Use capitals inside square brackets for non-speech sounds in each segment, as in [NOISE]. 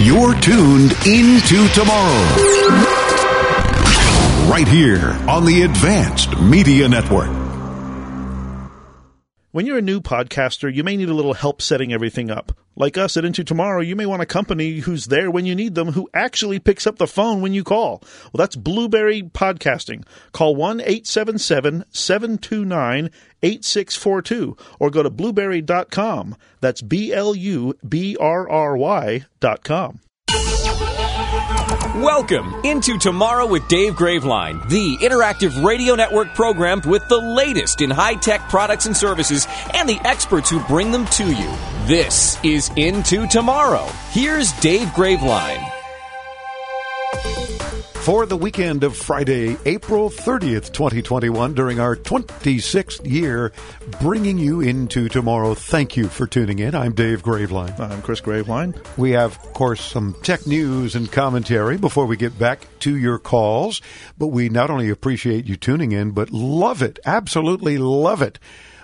You're tuned into tomorrow. Right here on the Advanced Media Network. When you're a new podcaster, you may need a little help setting everything up. Like us at Into Tomorrow, you may want a company who's there when you need them, who actually picks up the phone when you call. Well, that's Blubrry Podcasting. Call 1 877 729 8642 or go to blubrry.com. That's B L U B R R Y.com. Welcome into Tomorrow with Dave Graveline, the interactive radio network program with the latest in high tech products and services and the experts who bring them to you. This is Into Tomorrow. Here's Dave Graveline. For the weekend of Friday, April 30th, 2021, during our 26th year, bringing you into tomorrow. Thank you for tuning in. I'm Dave Graveline. I'm Chris Graveline. We have, of course, some tech news and commentary before we get back to your calls. But we not only appreciate you tuning in, but love it, absolutely love it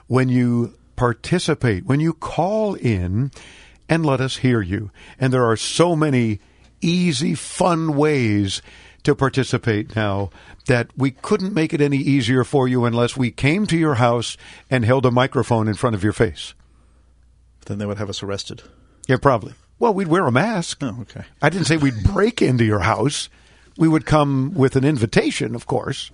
when you participate, when you call in and let us hear you. And there are so many easy, fun ways to participate now that we couldn't make it any easier for you unless we came to your house and held a microphone in front of your face. Then they would have us arrested. Yeah, probably. Well, we'd wear a mask. Oh, okay. I didn't say we'd break into your house. We would come with an invitation, of course.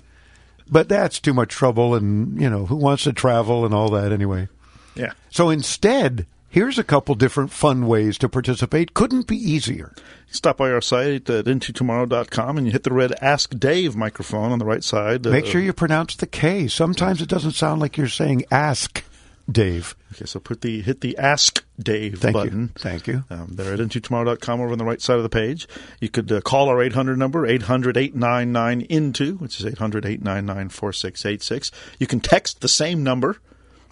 But that's too much trouble, and, you know, who wants to travel and all that anyway? Yeah. So instead, here's a couple different fun ways to participate. Couldn't be easier. Stop by our site at intotomorrow.com and you hit the red Ask Dave microphone on the right side. Make Uh, sure you pronounce the K. Sometimes it doesn't sound like you're saying ask Dave. Okay, so put the hit the Ask Dave Thank button. you. Thank you. Um, they're at intotomorrow.com over on the right side of the page. You could uh, call our 800 number, 800 899 INTO, which is 800 899 4686. You can text the same number.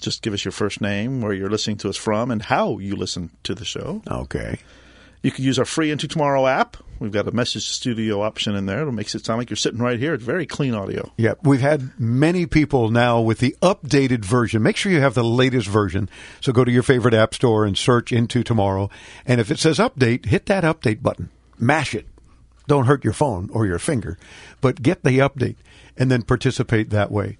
Just give us your first name, where you're listening to us from, and how you listen to the show. Okay. You can use our free Into Tomorrow app. We've got a message studio option in there. It makes it sound like you're sitting right here. It's very clean audio. Yeah, we've had many people now with the updated version. Make sure you have the latest version. So go to your favorite app store and search into tomorrow. And if it says update, hit that update button. Mash it. Don't hurt your phone or your finger, but get the update and then participate that way.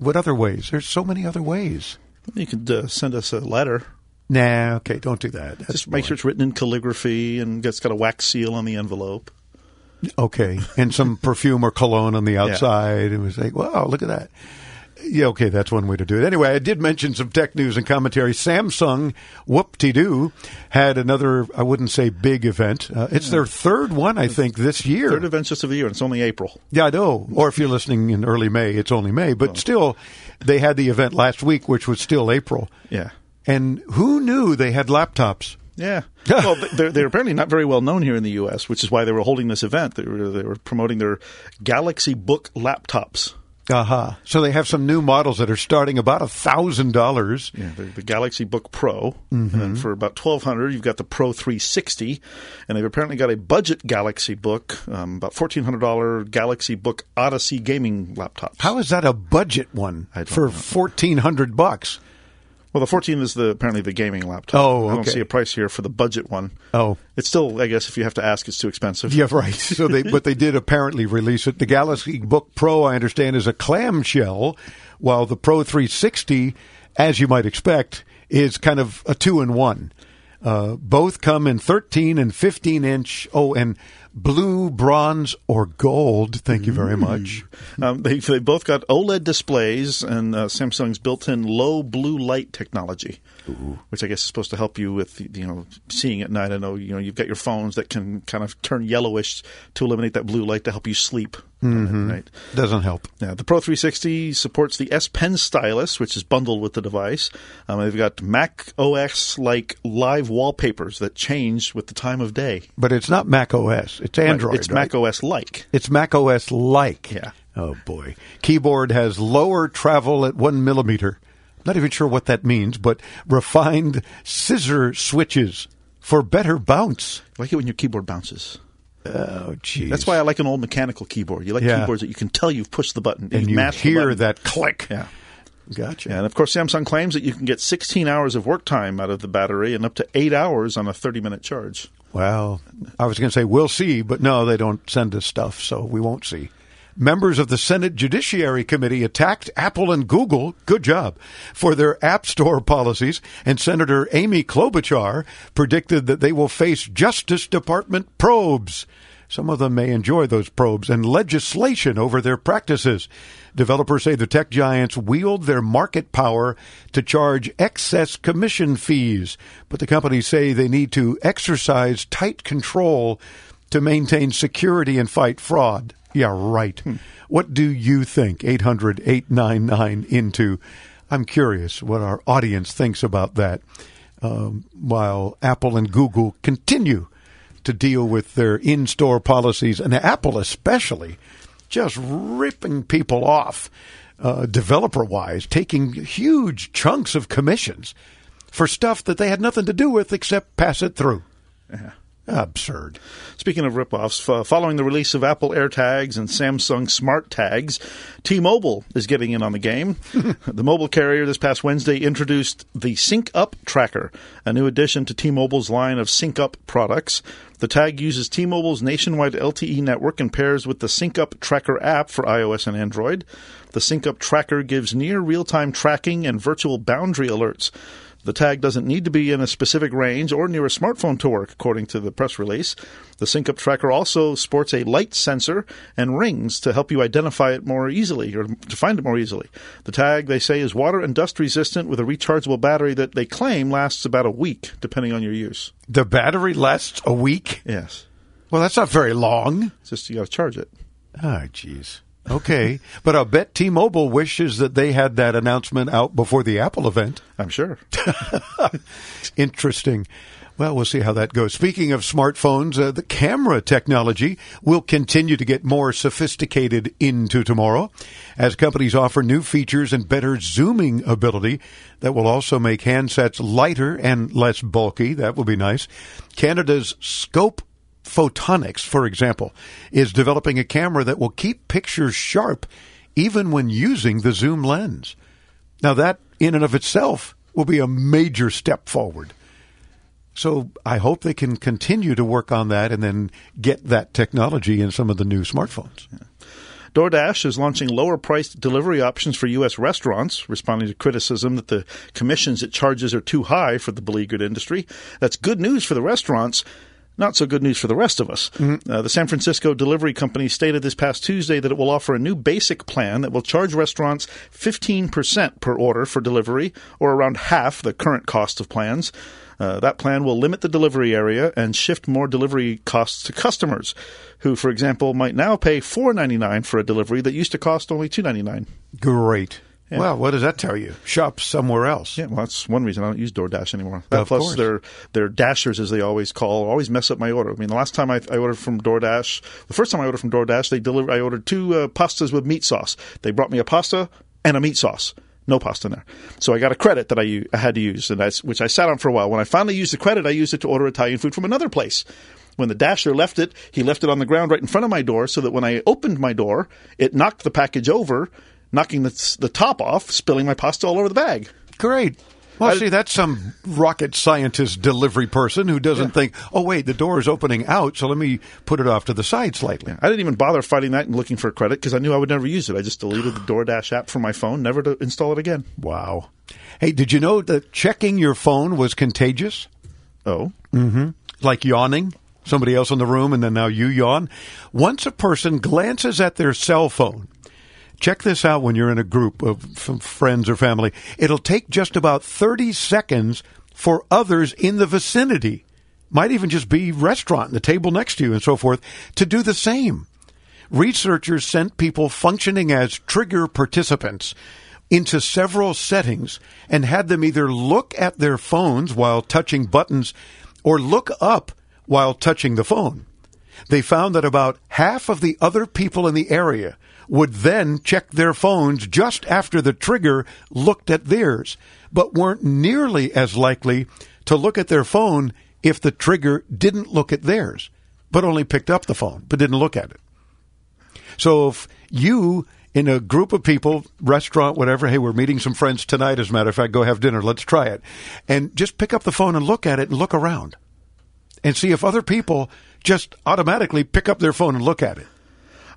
What other ways? There's so many other ways. You could uh, send us a letter. Nah, okay, don't do that. That's Just make sure it's written in calligraphy and it's got a wax seal on the envelope. Okay, and some [LAUGHS] perfume or cologne on the outside, and was like, "Wow, look at that." Yeah, okay, that's one way to do it. Anyway, I did mention some tech news and commentary. Samsung, whoop-de-doo, had another, I wouldn't say big event. Uh, it's their third one, I think, this year. Third event's just of the year, and it's only April. Yeah, I know. Or if you're listening in early May, it's only May. But still, they had the event last week, which was still April. Yeah. And who knew they had laptops? Yeah. [LAUGHS] well, they're, they're apparently not very well known here in the U.S., which is why they were holding this event. They were, they were promoting their Galaxy Book laptops. Aha. So they have some new models that are starting about a thousand dollars. Yeah, the, the Galaxy Book Pro, and for about twelve hundred, you've got the Pro three sixty, and they've apparently got a budget Galaxy Book, um, about fourteen hundred dollar Galaxy Book Odyssey gaming laptop. How is that a budget one for know. fourteen hundred bucks? Well, the fourteen is the apparently the gaming laptop. Oh, I don't see a price here for the budget one. Oh, It's still, I guess, if you have to ask, it's too expensive. yeah, right. [LAUGHS] So they, but they did apparently release it. The Galaxy Book Pro, I understand, is a clamshell, while the Pro 360, as you might expect, is kind of a two in one. Uh, both come in 13 and 15 inch. Oh, and blue, bronze, or gold. Thank you very much. Um, they they both got OLED displays and uh, Samsung's built-in low blue light technology, which I guess is supposed to help you with you know seeing at night. I know you know you've got your phones that can kind of turn yellowish to eliminate that blue light to help you sleep at night. Doesn't help. Yeah, the Pro 360 supports the S Pen stylus, which is bundled with the device. Um, they've got Mac OS like live wallpapers that change with the time of day. But it's not Mac OS. It's Android. It's right? Mac OS like. It's Mac OS like. Yeah. Oh boy. Keyboard has lower travel at one millimeter. Not even sure what that means, but refined scissor switches for better bounce. I like it when your keyboard bounces. Oh, geez. That's why I like an old mechanical keyboard. You like Yeah. keyboards that you can tell you've pushed the button and you've you hear that click. Yeah. Gotcha. And of course, Samsung claims that you can get 16 hours of work time out of the battery and up to eight hours on a 30 minute charge. Well, I was going to say we'll see, but no, they don't send us stuff, so we won't see. Members of the Senate Judiciary Committee attacked Apple and Google, good job, for their App Store policies, and Senator Amy Klobuchar predicted that they will face Justice Department probes. Some of them may enjoy those probes and legislation over their practices. Developers say the tech giants wield their market power to charge excess commission fees, but the companies say they need to exercise tight control to maintain security and fight fraud. Yeah, right. What do you think? 800 899 into. I'm curious what our audience thinks about that um, while Apple and Google continue to deal with their in store policies, and Apple especially, just ripping people off uh, developer wise, taking huge chunks of commissions for stuff that they had nothing to do with except pass it through. Absurd. Speaking of ripoffs, f- following the release of Apple AirTags and Samsung Smart Tags, T-Mobile is getting in on the game. [LAUGHS] the mobile carrier this past Wednesday introduced the Sync Up Tracker, a new addition to T-Mobile's line of Sync Up products. The tag uses T-Mobile's nationwide LTE network and pairs with the Sync Up Tracker app for iOS and Android. The Sync Up Tracker gives near real-time tracking and virtual boundary alerts. The tag doesn't need to be in a specific range or near a smartphone to work, according to the press release. The SyncUp tracker also sports a light sensor and rings to help you identify it more easily or to find it more easily. The tag, they say, is water and dust resistant with a rechargeable battery that they claim lasts about a week, depending on your use. The battery lasts a week? Yes. Well, that's not very long. It's just you got to charge it. Ah, jeez. Okay. but I'll bet T Mobile wishes that they had that announcement out before the Apple event. I'm sure. [LAUGHS] Interesting. Well, we'll see how that goes. Speaking of smartphones, uh, the camera technology will continue to get more sophisticated into tomorrow as companies offer new features and better zooming ability that will also make handsets lighter and less bulky. That will be nice. Canada's Scope Photonics, for example, is developing a camera that will keep pictures sharp even when using the zoom lens. Now, that in and of itself will be a major step forward. So I hope they can continue to work on that and then get that technology in some of the new smartphones. DoorDash is launching lower priced delivery options for U.S. restaurants, responding to criticism that the commissions it charges are too high for the beleaguered industry. That's good news for the restaurants. Not so good news for the rest of us. Mm-hmm. Uh, the San Francisco delivery company stated this past Tuesday that it will offer a new basic plan that will charge restaurants 15% per order for delivery, or around half the current cost of plans. Uh, that plan will limit the delivery area and shift more delivery costs to customers, who, for example, might now pay $4.99 for a delivery that used to cost only $2.99. Great. Yeah. Well, what does that tell you? Shop somewhere else. Yeah, well, that's one reason I don't use DoorDash anymore. That, of plus, course. their their dashers, as they always call, always mess up my order. I mean, the last time I, I ordered from DoorDash, the first time I ordered from DoorDash, they delivered. I ordered two uh, pastas with meat sauce. They brought me a pasta and a meat sauce. No pasta in there. So I got a credit that I, I had to use, and that's, which I sat on for a while. When I finally used the credit, I used it to order Italian food from another place. When the dasher left it, he left it on the ground right in front of my door so that when I opened my door, it knocked the package over knocking the, the top off, spilling my pasta all over the bag. Great. Well, I, see, that's some rocket scientist delivery person who doesn't yeah. think, oh, wait, the door is opening out, so let me put it off to the side slightly. Yeah. I didn't even bother fighting that and looking for credit because I knew I would never use it. I just deleted the DoorDash app from my phone, never to install it again. Wow. Hey, did you know that checking your phone was contagious? Oh. Mm-hmm. Like yawning? Somebody else in the room and then now you yawn? Once a person glances at their cell phone, Check this out when you're in a group of friends or family. It'll take just about 30 seconds for others in the vicinity, might even just be restaurant, and the table next to you and so forth, to do the same. Researchers sent people functioning as trigger participants into several settings and had them either look at their phones while touching buttons or look up while touching the phone. They found that about half of the other people in the area would then check their phones just after the trigger looked at theirs, but weren't nearly as likely to look at their phone if the trigger didn't look at theirs, but only picked up the phone, but didn't look at it. So if you in a group of people, restaurant, whatever. Hey, we're meeting some friends tonight. As a matter of fact, go have dinner. Let's try it. And just pick up the phone and look at it and look around and see if other people just automatically pick up their phone and look at it.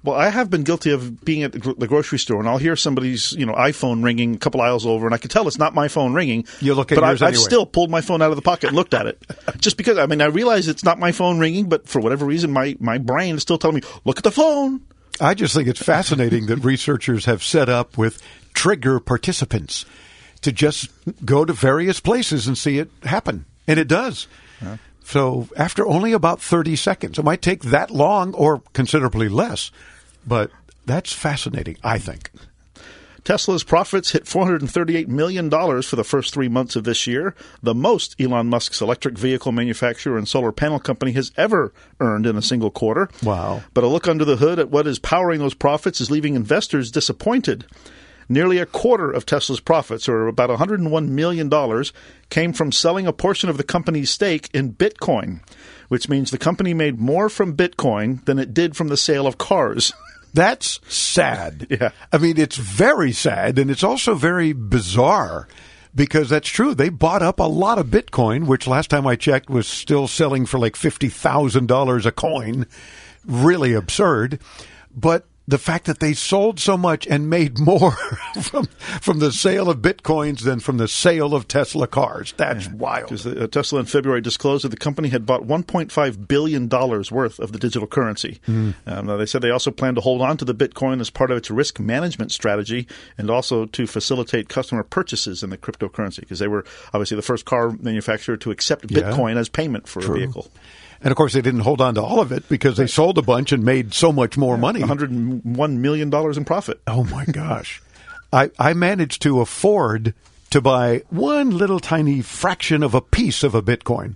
Well, I have been guilty of being at the grocery store, and I'll hear somebody's you know iPhone ringing a couple aisles over, and I can tell it's not my phone ringing. You look at but yours I, I've still pulled my phone out of the pocket and looked at it, [LAUGHS] just because. I mean, I realize it's not my phone ringing, but for whatever reason, my my brain is still telling me look at the phone. I just think it's fascinating that researchers have set up with trigger participants to just go to various places and see it happen. And it does. So after only about 30 seconds, it might take that long or considerably less, but that's fascinating, I think. Tesla's profits hit $438 million for the first three months of this year, the most Elon Musk's electric vehicle manufacturer and solar panel company has ever earned in a single quarter. Wow. But a look under the hood at what is powering those profits is leaving investors disappointed. Nearly a quarter of Tesla's profits, or about $101 million, came from selling a portion of the company's stake in Bitcoin, which means the company made more from Bitcoin than it did from the sale of cars. [LAUGHS] That's sad. [LAUGHS] Yeah. I mean, it's very sad, and it's also very bizarre because that's true. They bought up a lot of Bitcoin, which last time I checked was still selling for like $50,000 a coin. Really absurd. But the fact that they sold so much and made more [LAUGHS] from from the sale of bitcoins than from the sale of Tesla cars. That's wild. Because uh, Tesla in February disclosed that the company had bought 1.5 billion dollars worth of the digital currency. Um, they said they also plan to hold on to the Bitcoin as part of its risk management strategy, and also to facilitate customer purchases in the cryptocurrency. Because they were obviously the first car manufacturer to accept Yeah. Bitcoin as payment for a vehicle. And of course, they didn't hold on to all of it because they sold a bunch and made so much more money. 101 million dollars in profit. Oh my gosh. I, I managed to afford to buy one little tiny fraction of a piece of a Bitcoin.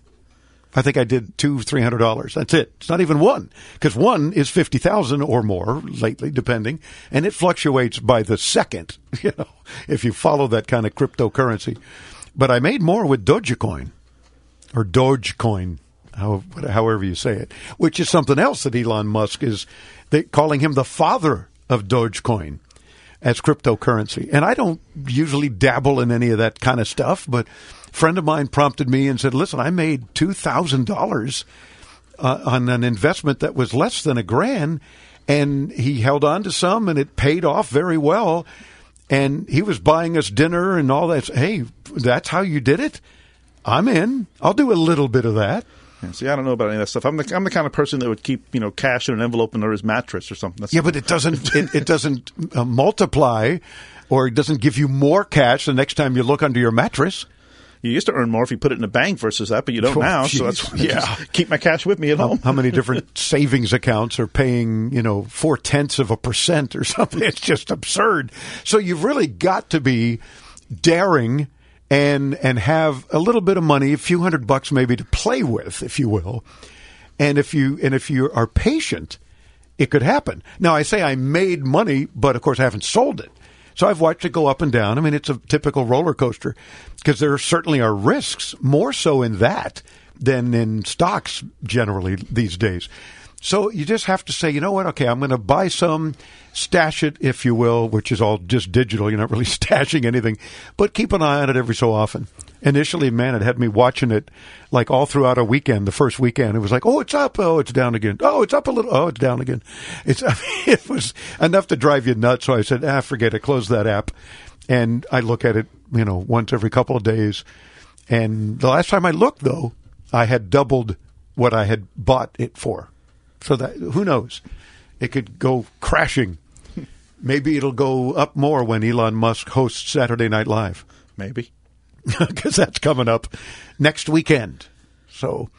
I think I did two, three hundred dollars. That's it. It's not even one because one is fifty thousand or more lately, depending, and it fluctuates by the second. [LAUGHS] You know, if you follow that kind of cryptocurrency. But I made more with Dogecoin or Dogecoin, how, however you say it, which is something else that Elon Musk is they, calling him the father of Dogecoin as cryptocurrency. And I don't usually dabble in any of that kind of stuff, but a friend of mine prompted me and said, "Listen, I made two thousand dollars uh, on an investment that was less than a grand, and he held on to some, and it paid off very well." And he was buying us dinner and all that. Hey, that's how you did it. I'm in. I'll do a little bit of that. Yeah, see, I don't know about any of that stuff. I'm the I'm the kind of person that would keep you know cash in an envelope under his mattress or something. That's Yeah, but it doesn't. it, it doesn't uh, multiply, or it doesn't give you more cash the next time you look under your mattress. You used to earn more if you put it in a bank versus that, but you don't Oh, now. So that's why I Yeah. keep my cash with me at How, home. how many [LAUGHS] different savings accounts are paying, you know, four tenths of a percent or something? [LAUGHS] It's just absurd. So you've really got to be daring and and have a little bit of money, a few hundred bucks maybe to play with, if you will. And if you and if you are patient, it could happen. Now I say I made money, but of course I haven't sold it. So I've watched it go up and down. I mean, it's a typical roller coaster because there certainly are risks, more so in that than in stocks generally these days. So you just have to say, you know what? Okay, I'm going to buy some, stash it, if you will, which is all just digital. You're not really [LAUGHS] stashing anything, but keep an eye on it every so often. Initially, man, it had me watching it like all throughout a weekend. The first weekend, it was like, oh, it's up, oh, it's down again, oh, it's up a little, oh, it's down again. It's, [LAUGHS] I mean, it was enough to drive you nuts. So I said, ah, forget it, close that app, and I look at it, you know, once every couple of days. And the last time I looked, though, I had doubled what I had bought it for. So that who knows, it could go crashing. [LAUGHS] Maybe it'll go up more when Elon Musk hosts Saturday Night Live Maybe. [LAUGHS] because that's coming up next weekend. So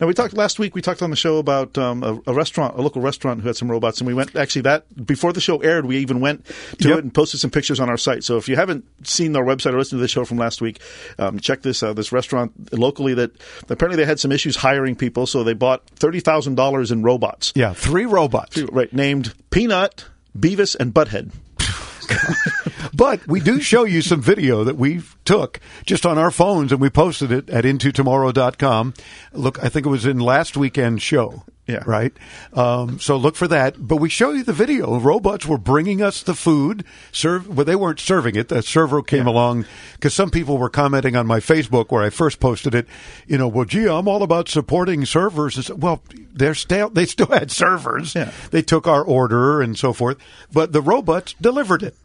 Now we talked last week. We talked on the show about um, a, a restaurant, a local restaurant who had some robots, and we went actually that before the show aired. We even went to Yep. it and posted some pictures on our site. So if you haven't seen our website or listened to the show from last week, um, check this out. This restaurant locally that apparently they had some issues hiring people, so they bought thirty thousand dollars in robots. yeah, three robots. Right, named Peanut, Beavis, and Butthead. [LAUGHS] [LAUGHS] but we do show you some video that we took just on our phones and we posted it at intotomorrow.com. Look, I think it was in last weekend's show. Yeah. Right. Um, so look for that. But we show you the video. Robots were bringing us the food. Serve. Well, they weren't serving it. The server came along because some people were commenting on my Facebook where I first posted it. You know, well, gee, I'm all about supporting servers. And so, well, they're still they still had servers. Yeah. They took our order and so forth, but the robots delivered it.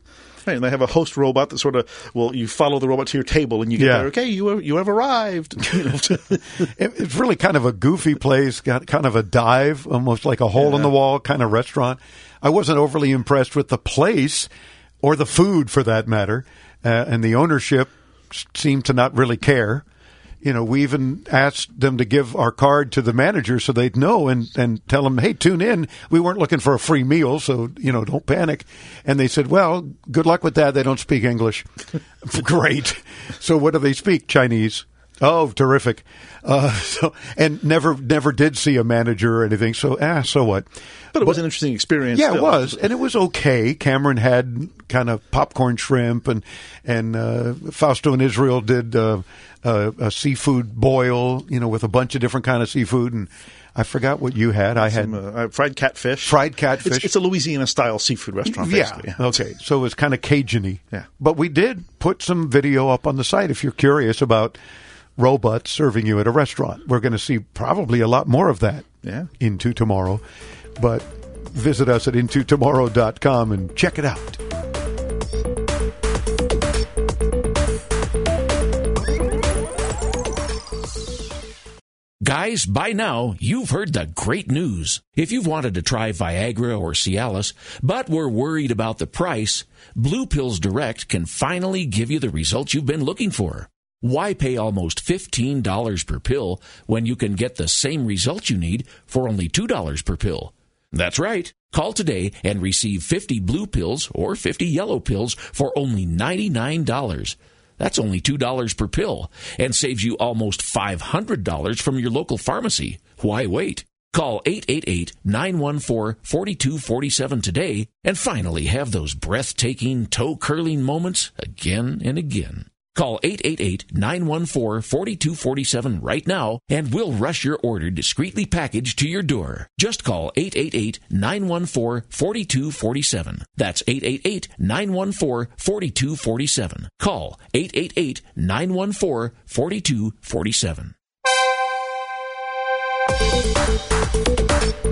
Right, and they have a host robot that sort of well, you follow the robot to your table, and you get Yeah. there. Okay, you have, you have arrived. [LAUGHS] You know, [LAUGHS] It- It's really kind of a goofy place, got kind of a dive, almost like a hole in the wall kind of restaurant. I wasn't overly impressed with the place or the food for that matter, uh, and the ownership seemed to not really care. You know, we even asked them to give our card to the manager so they'd know and, and tell them, hey, tune in. We weren't looking for a free meal, so, you know, don't panic. And they said, well, good luck with that. They don't speak English. [LAUGHS] Great. So what do they speak? Chinese. Oh, terrific! Uh, [LAUGHS] so and never, never did see a manager or anything. So, ah, so what? but it was an interesting experience. Yeah, it was, and it was okay. Cameron had kind of popcorn shrimp, and and uh, Fausto and Israel did uh, uh, a seafood boil, you know, with a bunch of different kind of seafood, and I forgot what you had. I had Some, uh, uh, fried catfish. Fried catfish. It's, it's a Louisiana style seafood restaurant. yeah. Basically. Okay. So it was kind of Cajun-y. Yeah. But we did put some video up on the site if you're curious about robots serving you at a restaurant. We're going to see probably a lot more of that Yeah. into tomorrow. But visit us at intotomorrow.com and check it out. Guys, by now, you've heard the great news. If you've wanted to try Viagra or Cialis, but were worried about the price, Blue Pills Direct can finally give you the results you've been looking for. Why pay almost $15 per pill when you can get the same results you need for only $2 per pill? That's right. Call today and receive 50 blue pills or 50 yellow pills for only $99. That's only $2 per pill and saves you almost $500 from your local pharmacy. Why wait? Call 888-914-4247 today and finally have those breathtaking, toe-curling moments again and again. Call 888-914-4247 right now and we'll rush your order discreetly packaged to your door. Just call 888-914-4247. That's 888-914-4247. Call 888-914-4247.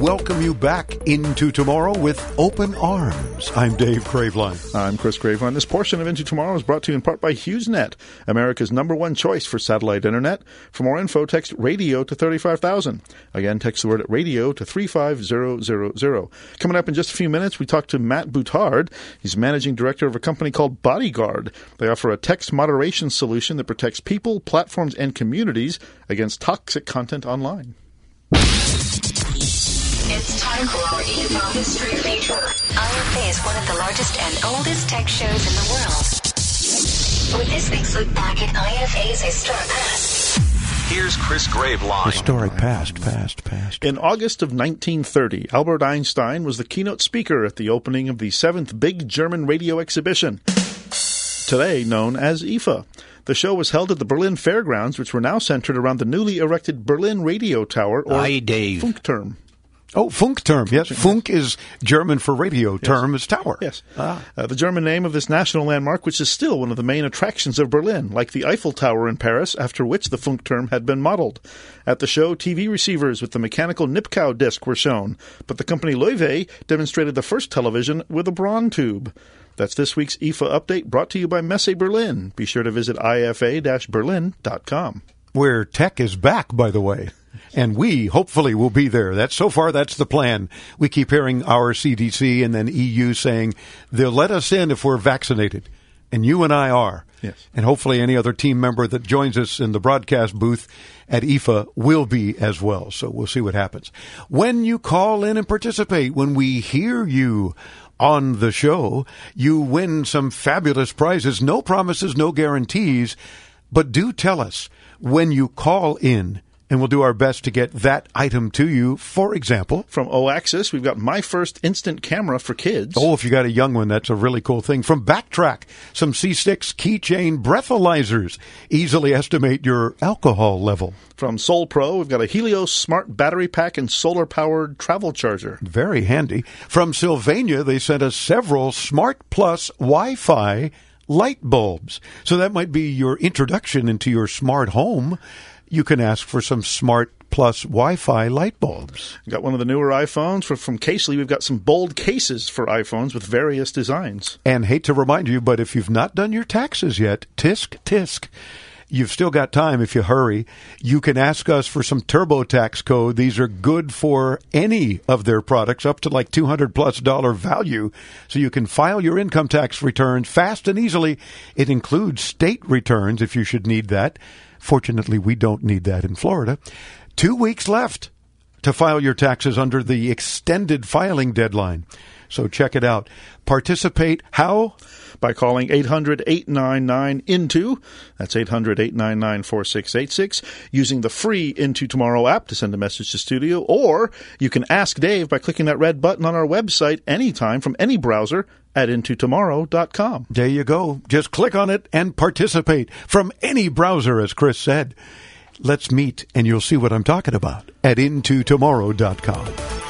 Welcome you back into tomorrow with open arms. I'm Dave Graveline. I'm Chris Graveline. This portion of Into Tomorrow is brought to you in part by HughesNet, America's number one choice for satellite internet. For more info, text radio to 35000. Again, text the word radio to 35000. Coming up in just a few minutes, we talk to Matt Boutard. He's managing director of a company called Bodyguard. They offer a text moderation solution that protects people, platforms, and communities against toxic content online. It's time for History Feature. IFA is one of the largest and oldest tech shows in the world. With this week's look back at IFA's historic past. Here's Chris Graveline. Historic past, past, past. In August of 1930, Albert Einstein was the keynote speaker at the opening of the seventh Big German Radio Exhibition, today known as IFA. The show was held at the Berlin Fairgrounds, which were now centered around the newly erected Berlin Radio Tower, or Hi, Funkturm. Oh, Funkturm. Yes, Funk is German for radio. Term is tower. Yes. Uh, the German name of this national landmark, which is still one of the main attractions of Berlin, like the Eiffel Tower in Paris, after which the Funkturm had been modeled. At the show, TV receivers with the mechanical Nipkow disc were shown, but the company Loewe demonstrated the first television with a Braun tube. That's this week's IFA update brought to you by Messe Berlin. Be sure to visit ifa-berlin.com. Where tech is back, by the way. And we hopefully will be there. That's so far that's the plan. We keep hearing our CDC and then EU saying they'll let us in if we're vaccinated. And you and I are. Yes. And hopefully any other team member that joins us in the broadcast booth at IFA will be as well. So we'll see what happens. When you call in and participate, when we hear you on the show, you win some fabulous prizes. No promises, no guarantees, but do tell us when you call in and we'll do our best to get that item to you. For example, From OAxis, we've got my first instant camera for kids. Oh, if you got a young one, that's a really cool thing. From BACtrack, some C6 keychain breathalyzers easily estimate your alcohol level. From SolPro, we've got a Helios smart battery pack and solar powered travel charger. Very handy. From Sylvania, they sent us several Smart Plus Wi Fi light bulbs. So that might be your introduction into your smart home. You can ask for some Smart Plus Wi Fi light bulbs. Got one of the newer iPhones. For, from Casely, we've got some bold cases for iPhones with various designs. And hate to remind you, but if you've not done your taxes yet, tisk tisk. You've still got time if you hurry. You can ask us for some TurboTax code. These are good for any of their products up to like 200 plus dollar value. So you can file your income tax returns fast and easily. It includes state returns if you should need that. Fortunately, we don't need that in Florida. Two weeks left to file your taxes under the extended filing deadline. So check it out. Participate how? By calling 800 899 INTO, that's 800 899 4686, using the free Into Tomorrow app to send a message to studio, or you can ask Dave by clicking that red button on our website anytime from any browser at intotomorrow.com. There you go. Just click on it and participate from any browser, as Chris said. Let's meet and you'll see what I'm talking about at intotomorrow.com.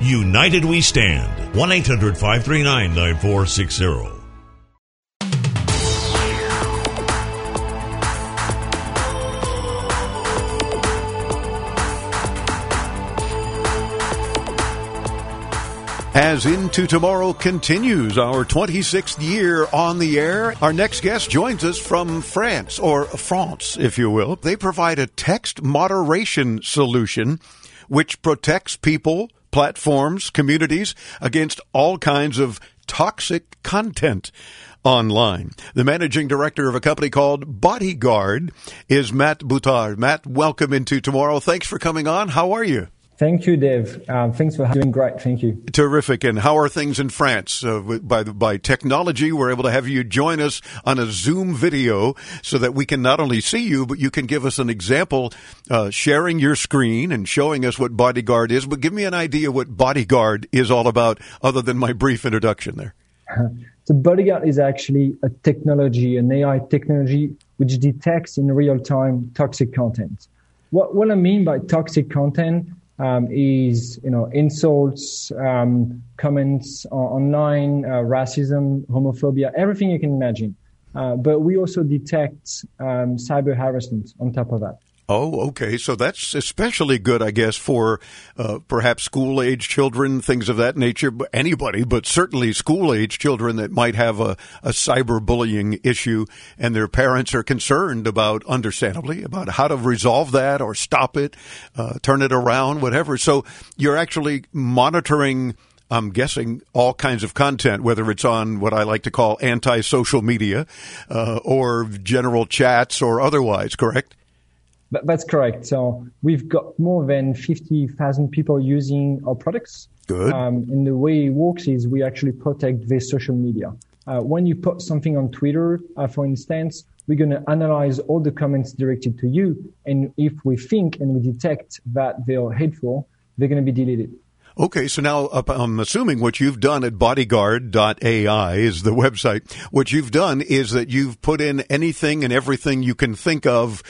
United we stand. 1 800 539 9460. As Into Tomorrow continues our 26th year on the air, our next guest joins us from France, or France, if you will. They provide a text moderation solution which protects people, platforms, communities against all kinds of toxic content online. The managing director of a company called Bodyguard is Matt Boutard. Matt, welcome into Tomorrow. Thanks for coming on. How are you? Thank you, Dave. Um, thanks for doing great. Thank you. Terrific. And how are things in France? Uh, by by technology, we're able to have you join us on a Zoom video so that we can not only see you, but you can give us an example, uh, sharing your screen and showing us what Bodyguard is. But give me an idea what Bodyguard is all about, other than my brief introduction there. [LAUGHS] So Bodyguard is actually a technology, an AI technology, which detects in real time toxic content. What, what I mean by toxic content um, is, you know, insults, um, comments online, uh, racism, homophobia, everything you can imagine. Uh, but we also detect um, cyber harassment on top of that. Oh, okay. So that's especially good, I guess, for uh, perhaps school age children, things of that nature. Anybody, but certainly school age children that might have a, a cyberbullying issue and their parents are concerned about, understandably, about how to resolve that or stop it, uh, turn it around, whatever. So you're actually monitoring. I'm guessing all kinds of content, whether it's on what I like to call anti-social media uh, or general chats or otherwise, correct? That's correct. So we've got more than 50,000 people using our products. Good. Um, and the way it works is we actually protect their social media. Uh, when you put something on Twitter, uh, for instance, we're going to analyze all the comments directed to you. And if we think and we detect that they're hateful, they're going to be deleted. Okay, so now uh, I'm assuming what you've done at bodyguard.ai is the website. What you've done is that you've put in anything and everything you can think of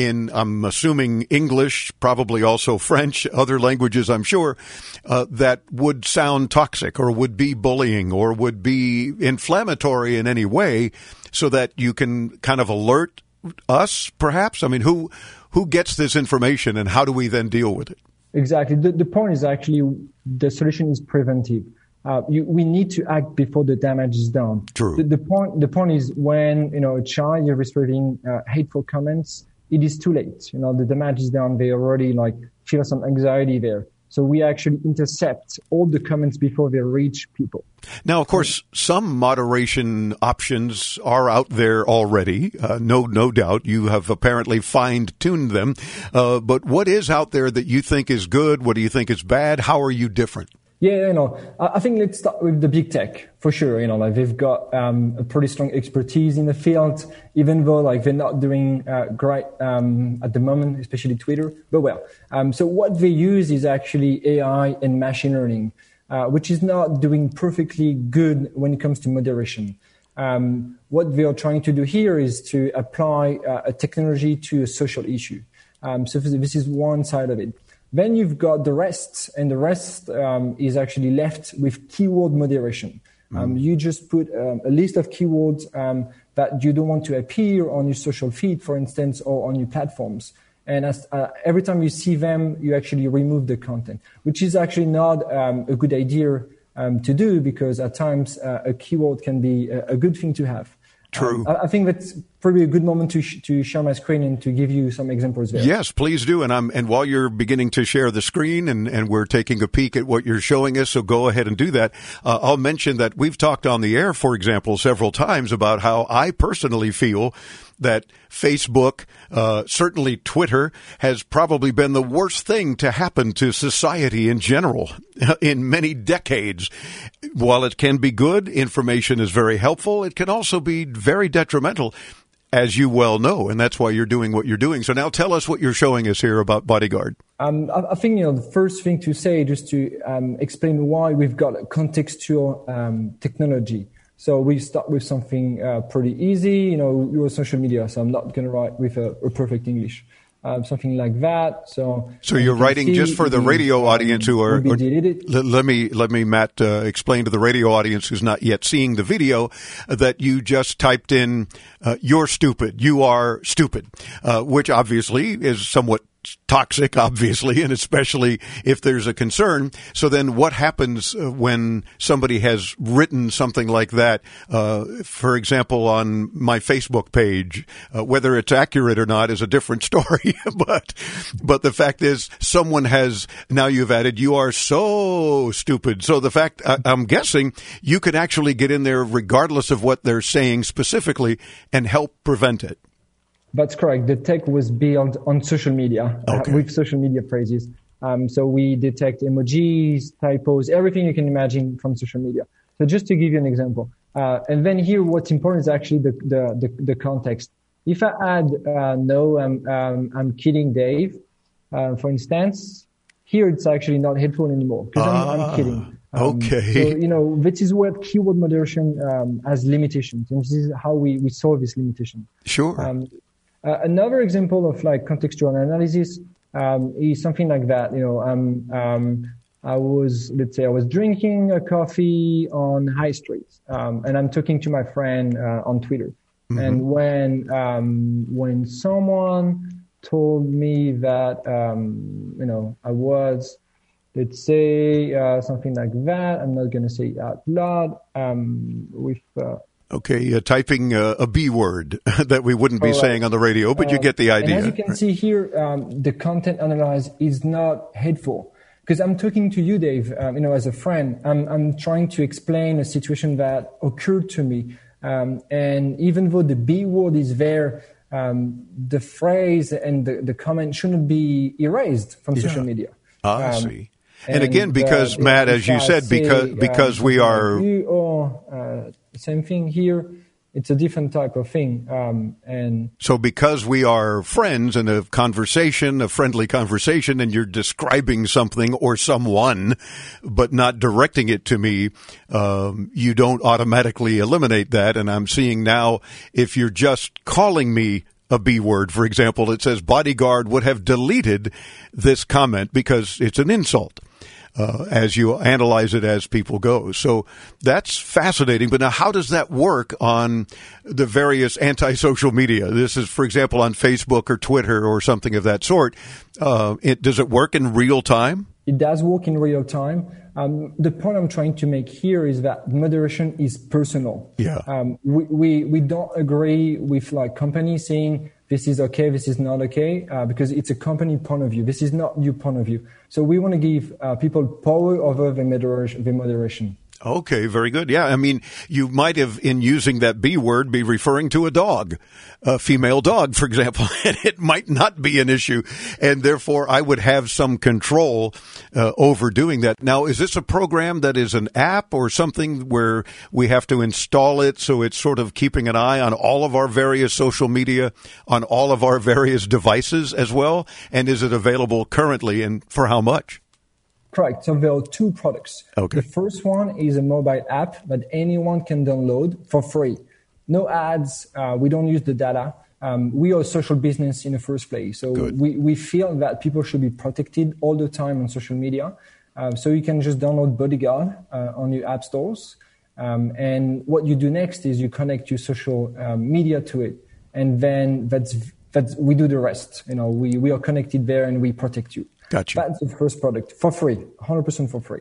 in, I'm assuming, English, probably also French, other languages, I'm sure, uh, that would sound toxic or would be bullying or would be inflammatory in any way so that you can kind of alert us, perhaps? I mean, who, who gets this information and how do we then deal with it? Exactly. The, the point is actually the solution is preventive. Uh, you, we need to act before the damage is done. True. The, the point the point is when you know a child is receiving uh, hateful comments, it is too late. You know the damage is done. They already like feel some anxiety there. So we actually intercept all the comments before they reach people. Now, of course, some moderation options are out there already. Uh, no, no doubt. You have apparently fine-tuned them. Uh, but what is out there that you think is good? What do you think is bad? How are you different? Yeah, you know, I think let's start with the big tech for sure. You know, like they've got um, a pretty strong expertise in the field, even though like they're not doing uh, great um, at the moment, especially Twitter. But well, um, so what they use is actually AI and machine learning, uh, which is not doing perfectly good when it comes to moderation. Um, what they are trying to do here is to apply uh, a technology to a social issue. Um, so this is one side of it. Then you've got the rest, and the rest um, is actually left with keyword moderation. Um, you just put um, a list of keywords um, that you don't want to appear on your social feed, for instance, or on your platforms. And as, uh, every time you see them, you actually remove the content, which is actually not um, a good idea um, to do because at times uh, a keyword can be a, a good thing to have. True. Um, I, I think that's probably a good moment to sh- to share my screen and to give you some examples there. Yes, please do. And I'm and while you're beginning to share the screen and and we're taking a peek at what you're showing us, so go ahead and do that. Uh, I'll mention that we've talked on the air, for example, several times about how I personally feel that Facebook, uh, certainly Twitter, has probably been the worst thing to happen to society in general [LAUGHS] in many decades. While it can be good, information is very helpful. It can also be very detrimental as you well know, and that's why you're doing what you're doing. So now tell us what you're showing us here about Bodyguard. Um, I, think you know the first thing to say, just to um, explain why we've got contextual um, technology. So we start with something uh, pretty easy. You know, you're social media, so I'm not going to write with a, a perfect English. Um, something like that. So, so you're you writing just for the radio audience who are. Or, let, let, me let me Matt uh, explain to the radio audience who's not yet seeing the video uh, that you just typed in uh, "you're stupid," "you are stupid," uh, which obviously is somewhat toxic, obviously, and especially if there's a concern. So then what happens uh, when somebody has written something like that, uh, for example, on my Facebook page? Uh, whether it's accurate or not is a different [LAUGHS] story, but, but the fact is someone has, now you've added, you are so stupid. So the fact, I, I'm guessing you could actually get in there regardless of what they're saying specifically and help prevent it. That's correct. The tech was built on social media okay. uh, with social media phrases. Um, so we detect emojis, typos, everything you can imagine from social media. So just to give you an example, uh, and then here, what's important is actually the the the, the context. If I add uh, no, I'm um, I'm kidding, Dave, uh, for instance, here it's actually not helpful anymore because ah, I'm, I'm, kidding. Um, okay. So you know this is where keyword moderation um, has limitations, and this is how we we solve this limitation. Sure. Um, uh, another example of like contextual analysis um, is something like that. You know, um, um, I was, let's say, I was drinking a coffee on High Street, um, and I'm talking to my friend uh, on Twitter. Mm-hmm. And when um, when someone told me that, um, you know, I was, let's say, uh, something like that. I'm not going to say out loud. with uh, Okay, uh, typing uh, a B word [LAUGHS] that we wouldn't be saying on the radio, but you get the idea. And as you can see here, um, the content analyze is not hateful because I'm talking to you, Dave. Um, you know, as a friend, I'm I'm trying to explain a situation that occurred to me, um, and even though the B word is there, um, the phrase and the, the comment shouldn't be erased from yeah. social media. Ah, I see. And, and, again, because uh, Matt, as you said, because because we are or uh, same thing here. it's a different type of thing. Um, and So, because we are friends in a conversation, a friendly conversation, and you're describing something or someone, but not directing it to me, um, you don't automatically eliminate that. And I'm seeing now if you're just calling me a B word, for example, it says bodyguard would have deleted this comment because it's an insult. Uh, as you analyze it as people go. So that's fascinating. But now, how does that work on the various anti-social media? This is, for example, on Facebook or Twitter or something of that sort. Uh, it, does it work in real time? It does work in real time. Um, the point I'm trying to make here is that moderation is personal. Yeah. Um, we, we, we don't agree with like companies saying this is okay, this is not okay, uh, because it's a company point of view. This is not your point of view. So we want to give uh, people power over the moderation. Okay, very good. Yeah, I mean, you might have, in using that B word, be referring to a dog, a female dog, for example, [LAUGHS] and it might not be an issue, and therefore I would have some control uh, over doing that. Now, is this a program that is an app or something where we have to install it so it's sort of keeping an eye on all of our various social media, on all of our various devices as well? And is it available currently, and for how much? Correct. So there are two products. Okay. The first one is a mobile app that anyone can download for free. No ads. Uh, we don't use the data. Um, we are a social business in the first place. So Good. we, we feel that people should be protected all the time on social media. Uh, so you can just download Bodyguard uh, on your app stores. Um, and what you do next is you connect your social um, media to it. And then that's, that's, we do the rest. You know, we, we are connected there and we protect you. Got you. That's the first product for free, 100% for free.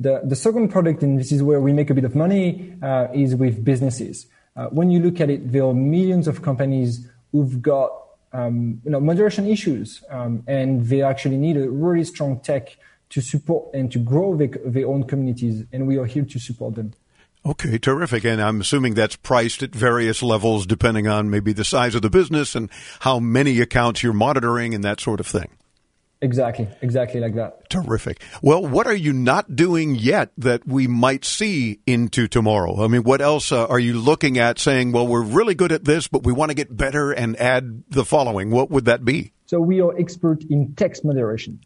The, the second product, and this is where we make a bit of money, uh, is with businesses. Uh, when you look at it, there are millions of companies who've got um, you know, moderation issues, um, and they actually need a really strong tech to support and to grow their, their own communities, and we are here to support them. Okay, terrific. And I'm assuming that's priced at various levels depending on maybe the size of the business and how many accounts you're monitoring and that sort of thing. Exactly, exactly like that. Terrific. Well, what are you not doing yet that we might see into tomorrow? I mean, what else uh, are you looking at saying, well, we're really good at this, but we want to get better and add the following? What would that be? So we are expert in text moderation.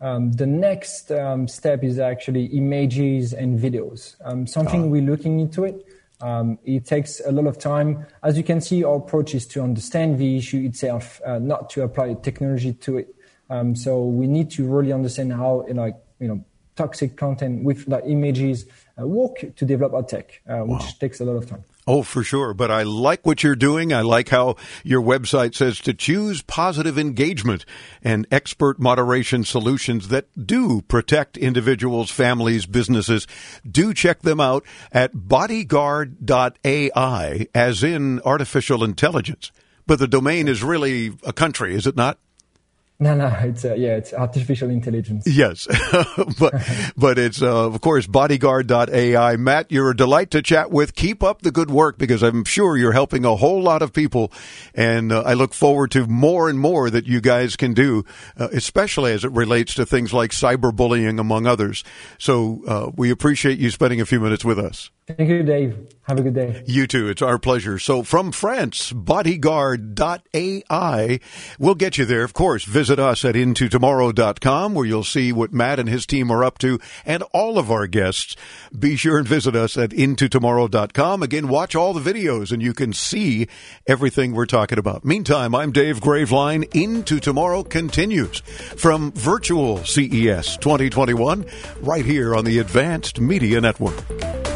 Um, the next um, step is actually images and videos. Um, something we're looking into it. Um, it takes a lot of time. As you can see, our approach is to understand the issue itself, uh, not to apply technology to it. Um, so we need to really understand how, like, you know, toxic content with like images uh, work to develop our tech, uh, which takes a lot of time. Oh, for sure. But I like what you're doing. I like how your website says to choose positive engagement and expert moderation solutions that do protect individuals, families, businesses. Do check them out at bodyguard.ai, as in artificial intelligence. But the domain is really a country, is it not? No, no, [LAUGHS] it's uh, yeah, it's artificial intelligence. Yes, [LAUGHS] but [LAUGHS] but it's uh, of course bodyguard.ai. Matt, you're a delight to chat with. Keep up the good work because I'm sure you're helping a whole lot of people, and uh, I look forward to more and more that you guys can do, uh, especially as it relates to things like cyberbullying, among others. So uh, we appreciate you spending a few minutes with us. Thank you, Dave. Have a good day. You too. It's our pleasure. So from France, bodyguard.ai. We'll get you there. Of course, visit us at intotomorrow.com where you'll see what Matt and his team are up to and all of our guests. Be sure and visit us at intotomorrow.com. Again, watch all the videos and you can see everything we're talking about. Meantime, I'm Dave Graveline. Into Tomorrow continues from virtual CES 2021 right here on the Advanced Media Network.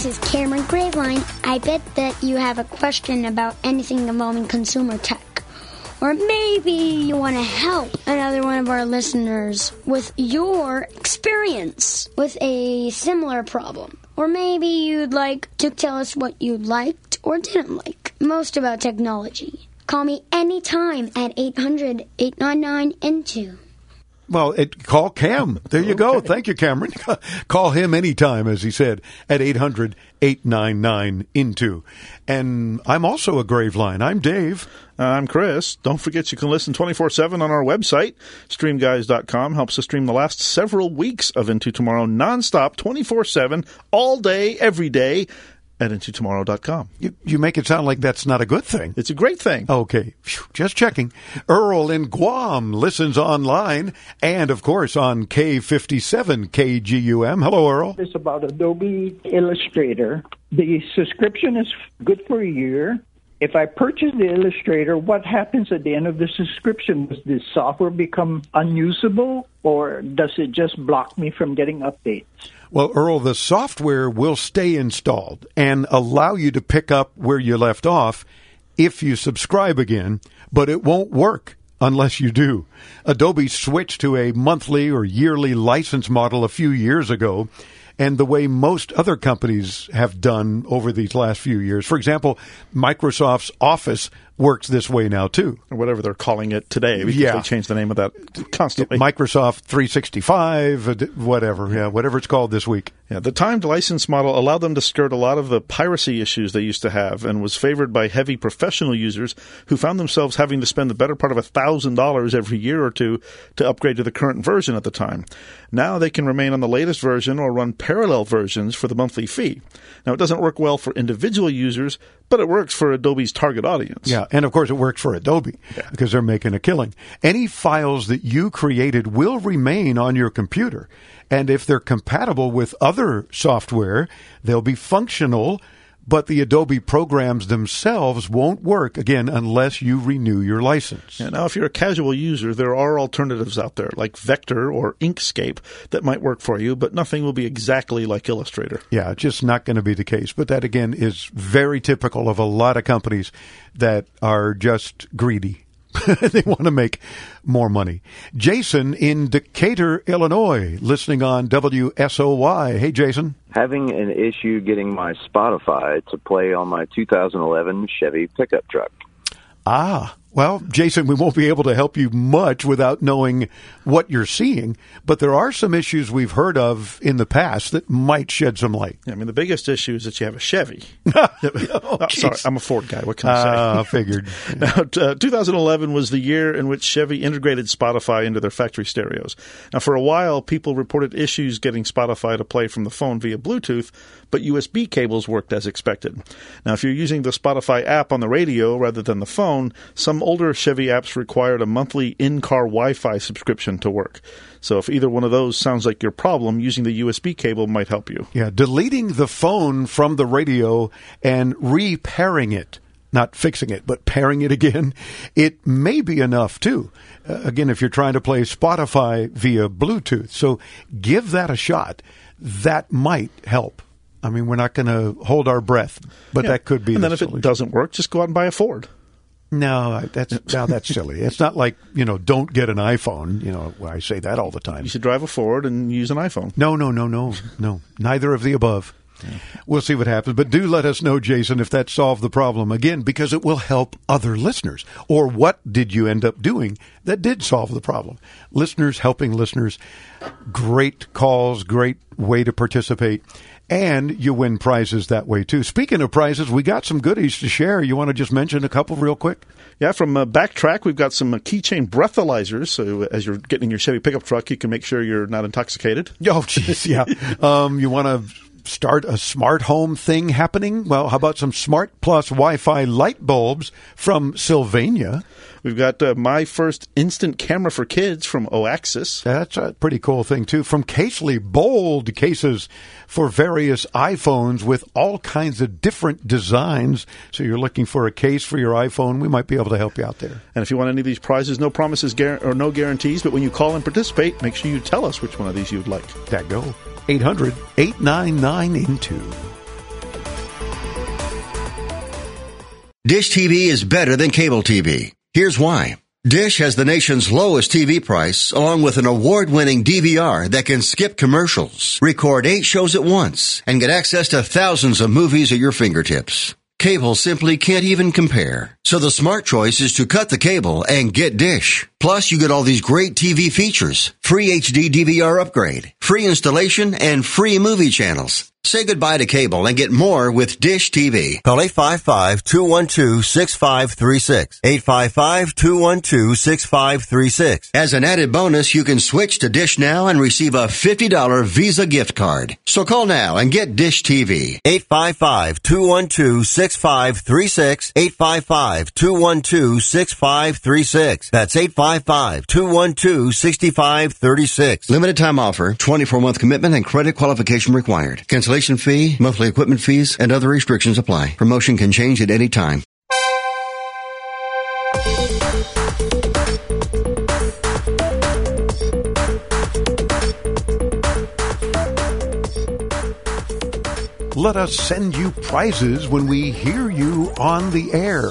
This is Cameron Graveline. I bet that you have a question about anything involving consumer tech. Or maybe you want to help another one of our listeners with your experience with a similar problem. Or maybe you'd like to tell us what you liked or didn't like most about technology. Call me anytime at 800 899 INTO. Well, it, call Cam. There you go. Thank you, Cameron. [LAUGHS] call him anytime, as he said, at 800 899 INTO. And I'm also a Graveline. I'm Dave. I'm Chris. Don't forget you can listen 24 7 on our website. StreamGuys.com helps us stream the last several weeks of Into Tomorrow nonstop, 24 7, all day, every day at intotomorrow.com. You, you make it sound like that's not a good thing. It's a great thing. Okay, Phew, just checking. Earl in Guam listens online and, of course, on K57 KGUM. Hello, Earl. It's about Adobe Illustrator. The subscription is good for a year. If I purchase the Illustrator, what happens at the end of the subscription? Does the software become unusable or does it just block me from getting updates? Well, Earl, the software will stay installed and allow you to pick up where you left off if you subscribe again, but it won't work unless you do. Adobe switched to a monthly or yearly license model a few years ago. And the way most other companies have done over these last few years. For example, Microsoft's Office works this way now too. Or whatever they're calling it today. Because Yeah. they change the name of that constantly. Microsoft 365, uh, whatever, yeah, whatever it's called this week. Yeah, the timed license model allowed them to skirt a lot of the piracy issues they used to have and was favored by heavy professional users who found themselves having to spend the better part of $1,000 every year or two to upgrade to the current version at the time. Now they can remain on the latest version or run parallel versions for the monthly fee. Now, it doesn't work well for individual users, but it works for Adobe's target audience. Yeah, and of course it works for Adobe because they're making a killing. Any files that you created will remain on your computer. And if they're compatible with other software, they'll be functional, but the Adobe programs themselves won't work again unless you renew your license. Yeah, now, if you're a casual user, there are alternatives out there like Vector or Inkscape that might work for you, but nothing will be exactly like Illustrator. Yeah, it's just not going to be the case. But that again is very typical of a lot of companies that are just greedy. [LAUGHS] they want to make more money. Jason in Decatur, Illinois, listening on WSOY. Hey, Jason. having an issue getting my Spotify to play on my 2011 Chevy pickup truck. Ah, well, Jason, we won't be able to help you much without knowing what you're seeing, but there are some issues we've heard of in the past that might shed some light. I mean, the biggest issue is that you have a Chevy. [LAUGHS] [LAUGHS] Oh, sorry, I'm a Ford guy. What can I say? Ah, figured. [LAUGHS] Now, uh, 2011 was the year in which Chevy integrated Spotify into their factory stereos. Now, for a while, people reported issues getting Spotify to play from the phone via Bluetooth, but USB cables worked as expected. Now, if you're using the Spotify app on the radio rather than the phone, some older Chevy apps required a monthly in-car Wi-Fi subscription to work. So, if either one of those sounds like your problem, using the USB cable might help you. Yeah, deleting the phone from the radio and repairing it, not fixing it, but pairing it again, [LAUGHS] it may be enough too. Uh, again, if you're trying to play Spotify via Bluetooth. So give that a shot. That might help. I mean, we're not going to hold our breath, but Yeah. that could be And the then if it doesn't work, just go out and buy a Ford. No, that's [LAUGHS] now that's silly. It's not like you know, don't get an iPhone. You know, I say that all the time. You should drive a Ford and use an iPhone. No, no, no, no, no. Neither of the above. We'll see what happens. But do let us know, Jason, if that solved the problem. Again, because it will help other listeners. Or what did you end up doing that did solve the problem? Listeners helping listeners. Great calls, great way to participate. And you win prizes that way too. Speaking of prizes, we got some goodies to share. You want to just mention a couple real quick? Yeah, from uh, BACtrack, we've got some uh, keychain breathalyzers. So as you're getting in your Chevy pickup truck, you can make sure you're not intoxicated. [LAUGHS] Oh, jeez, yeah. um, you want to start a smart home thing happening? Well, how about some Smart Plus Wi-Fi light bulbs from Sylvania? We've got uh, my first instant camera for kids from Oaxis. That's a pretty cool thing too. From Casely, bold cases for various iPhones with all kinds of different designs. So you're looking for a case for your iPhone, we might be able to help you out there. And if you want any of these prizes, no promises guar- or no guarantees, but when you call and participate, make sure you tell us which one of these you would like. That go. 800 899 into. Dish TV is better than cable TV. Here's why. Dish has the nation's lowest TV price, along with an award-winning DVR that can skip commercials, record eight shows at once, and get access to thousands of movies at your fingertips. Cable simply can't even compare. So the smart choice is to cut the cable and get Dish. Plus, you get all these great TV features, free HD DVR upgrade, free installation, and free movie channels. Say goodbye to cable and get more with Dish TV. Call 855-212-6536. 855-212-6536. As an added bonus, you can switch to Dish now and receive a $50 Visa gift card. So call now and get Dish TV. 855-212-6536. 855-212-6536. That's 855-212-6536. Limited time offer, 24 month commitment and credit qualification required. Cancellation fee, monthly equipment fees, and other restrictions apply. Promotion can change at any time. Let us send you prizes when we hear you on the air.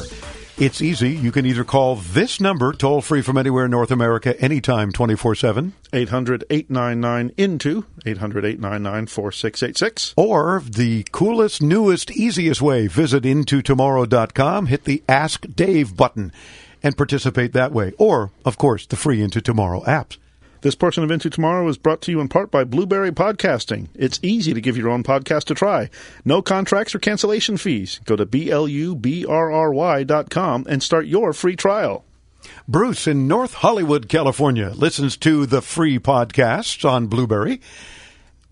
It's easy. You can either call this number, toll free from anywhere in North America, anytime, 24 7. 800 899 INTO, 800 899 4686. Or the coolest, newest, easiest way, visit intotomorrow.com, hit the Ask Dave button, and participate that way. Or, of course, the free Into Tomorrow apps. This portion of Into Tomorrow is brought to you in part by Blubrry Podcasting. It's easy to give your own podcast a try. No contracts or cancellation fees. Go to B-L-U-B-R-R-Y dot com and start your free trial. Bruce in North Hollywood, California, listens to the free podcasts on Blubrry.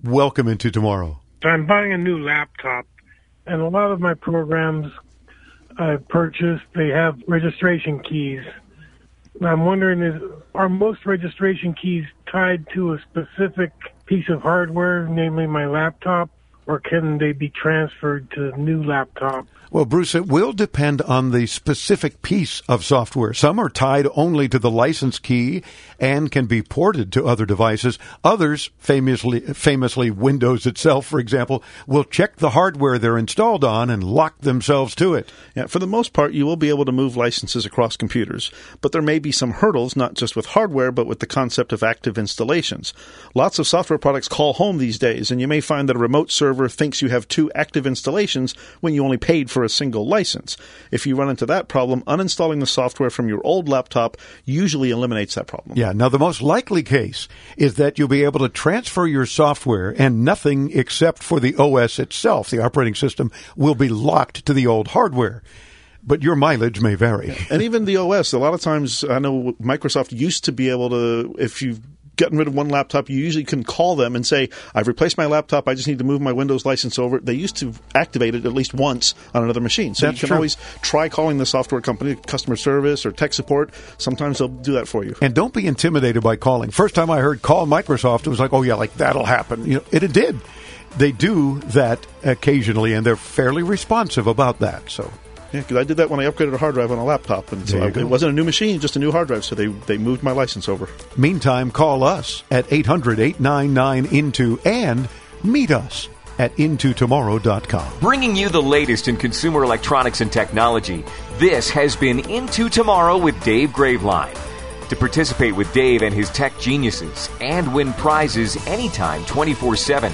Welcome into tomorrow. I'm buying a new laptop, and a lot of my programs I've purchased, they have registration keys. I'm wondering is are most registration keys tied to a specific piece of hardware, namely my laptop, or can they be transferred to a new laptop? Well, Bruce, it will depend on the specific piece of software. Some are tied only to the license key and can be ported to other devices. Others, famously, famously Windows itself, for example, will check the hardware they're installed on and lock themselves to it. Yeah, for the most part, you will be able to move licenses across computers, but there may be some hurdles, not just with hardware, but with the concept of active installations. Lots of software products call home these days, and you may find that a remote server thinks you have two active installations when you only paid for a single license. If you run into that problem, uninstalling the software from your old laptop usually eliminates that problem. Yeah, now the most likely case is that you'll be able to transfer your software and nothing except for the OS itself, the operating system, will be locked to the old hardware but your mileage may vary. and even the OS, a lot of times, I know Microsoft used to be able to, if you've gotten rid of one laptop, you usually can call them and say, I've replaced my laptop, I just need to move my Windows license over. They used to activate it at least once on another machine. So That's you can true. always try calling the software company, customer service or tech support. Sometimes they'll do that for you. And don't be intimidated by calling. First time I heard call Microsoft, it was like, oh yeah, like that'll happen. You know, it, it did. They do that occasionally, and they're fairly responsive about that. So Yeah, because I did that when I upgraded a hard drive on a laptop, and so I- it wasn't a new machine, just a new hard drive. So they they moved my license over. Meantime, call us at 800 899 INTO and meet us at intotomorrow.com. Bringing you the latest in consumer electronics and technology, this has been Into Tomorrow with Dave Graveline. To participate with Dave and his tech geniuses and win prizes anytime 24 7,